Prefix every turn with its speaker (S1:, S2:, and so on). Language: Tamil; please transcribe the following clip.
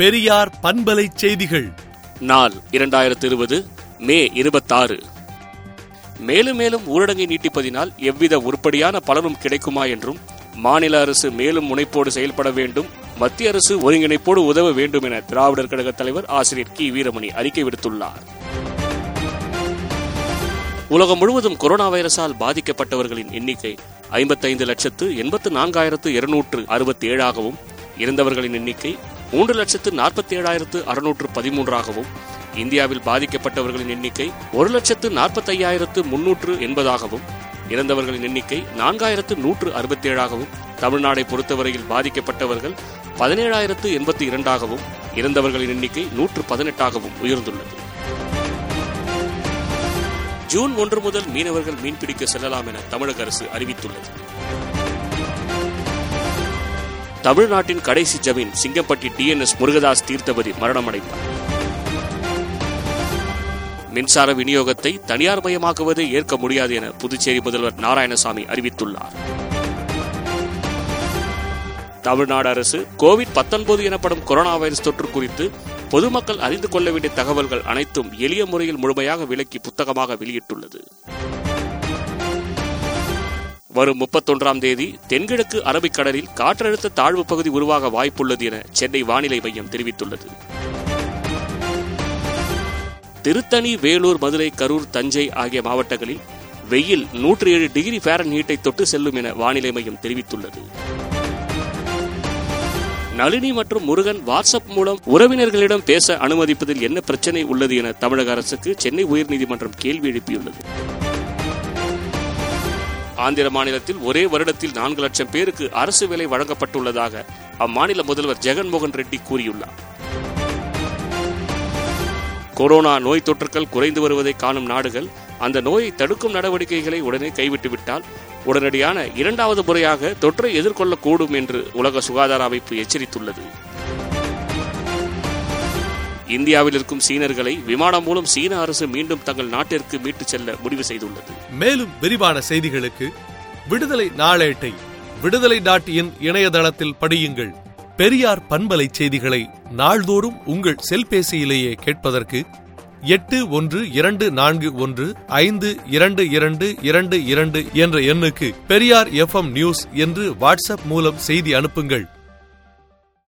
S1: பெரியார் பண்பலை செய்திகள்.
S2: நாள் இரண்டாயிரத்து இருபது மே இருபத்தாறு. மேலும் மேலும் ஊரடங்கை நீட்டிப்பதினால் எவ்வித உருப்படியான பலனும் கிடைக்குமா என்றும் மாநில அரசு மேலும் முனைப்போடு செயல்பட வேண்டும் மத்திய அரசு ஒருங்கிணைப்போடு உதவ வேண்டும் என திராவிடர் கழக தலைவர் ஆசிரியர் கி. வீரமணி அறிக்கை விடுத்துள்ளார். உலகம் முழுவதும் கொரோனா வைரஸால் பாதிக்கப்பட்டவர்களின் எண்ணிக்கை ஐம்பத்தைந்து லட்சத்து எண்பத்து நான்காயிரத்து இருநூற்று அறுபத்தி ஏழாகவும் இறந்தவர்களின் எண்ணிக்கை மூன்று லட்சத்து நாற்பத்தி ஏழாயிரத்து அறுநூற்று பதிமூன்றாகவும் இந்தியாவில் பாதிக்கப்பட்டவர்களின் எண்ணிக்கை ஒரு லட்சத்து நாற்பத்தையாயிரத்து முன்னூற்று எண்பதாகவும் இறந்தவர்களின் எண்ணிக்கை நான்காயிரத்து நூற்று அறுபத்தி ஏழாகவும் தமிழ்நாடை பொறுத்தவரையில் பாதிக்கப்பட்டவர்கள் பதினேழாயிரத்து எண்பத்தி இரண்டாகவும் இறந்தவர்களின் எண்ணிக்கை நூற்று பதினெட்டாகவும் உயர்ந்துள்ளது. ஜூன் ஒன்று முதல் மீனவர்கள் மீன்பிடிக்க செல்லலாம் என தமிழக அரசு அறிவித்துள்ளது. தமிழ்நாட்டின் கடைசி ஜமீன் சிங்கப்பட்டி டிஎன்எஸ் முருகதாஸ் தீர்த்தபதி மரணமடைந்தார் மின்சார விநியோகத்தை தனியார் மயமாக்குவதை ஏற்க முடியாது என புதுச்சேரி முதல்வர் நாராயணசாமி அறிவித்துள்ளார். தமிழ்நாடு அரசு கோவிட் 19 எனப்படும் கொரோனா வைரஸ் தொற்று குறித்து பொதுமக்கள் அறிந்து கொள்ள வேண்டிய தகவல்கள் அனைத்தும் எளிய முறையில் முழுமையாக விளக்கி புத்தகமாக வெளியிட்டுள்ளது. வரும் முப்பத்தொன்றாம் தேதி தென்கிழக்கு அரபிக்கடலில் காற்றழுத்த தாழ்வு பகுதி உருவாக வாய்ப்புள்ளது என சென்னை வானிலை மையம் தெரிவித்துள்ளது. திருத்தணி வேலூர் மதுரை கரூர் தஞ்சை ஆகிய மாவட்டங்களில் வெயில் நூற்றி ஏழு டிகிரி ஃபேரன் ஹீட்டை தொட்டு செல்லும் என வானிலை மையம் தெரிவித்துள்ளது. நளினி மற்றும் முருகன் வாட்ஸ்அப் மூலம் உறவினர்களிடம் பேச அனுமதிப்பதில் என்ன பிரச்சனை உள்ளது என தமிழக அரசுக்கு சென்னை உயர்நீதிமன்றம் கேள்வி எழுப்பியுள்ளது. ஆந்திர மாநிலத்தில் ஒரே வருடத்தில் நான்கு லட்சம் பேருக்கு அரசு வேலை வழங்கப்பட்டுள்ளதாக அம்மாநில முதல்வர் ஜெகன்மோகன் ரெட்டி கூறியுள்ளார். கொரோனா நோய் தொற்றுக்கள் குறைந்து வருவதை காணும் நாடுகள் அந்த நோயை தடுக்கும் நடவடிக்கைகளை உடனே கைவிட்டுவிட்டால் உடனடியான இரண்டாவது முறையாக தொற்றை எதிர்கொள்ளக்கூடும் என்று உலக சுகாதார அமைப்பு எச்சரித்துள்ளது. இந்தியாவில் இருக்கும் சீனர்களை விமானம் மூலம் சீன அரசு மீண்டும் தங்கள் நாட்டிற்கு மீட்டுச் செல்ல முடிவு செய்துள்ளது.
S1: மேலும் விரிவான செய்திகளுக்கு விடுதலை நாளேட்டை விடுதலை டாட் இன் இணையதளத்தில் படியுங்கள். பெரியார் பண்பலை செய்திகளை நாள்தோறும் உங்கள் செல்பேசியிலேயே கேட்பதற்கு எட்டு ஒன்று இரண்டு நான்கு ஒன்று ஐந்து இரண்டு இரண்டு இரண்டு இரண்டு என்ற எண்ணுக்கு பெரியார் எஃப்எம் நியூஸ் என்று வாட்ஸ்அப் மூலம் செய்தி அனுப்புங்கள்.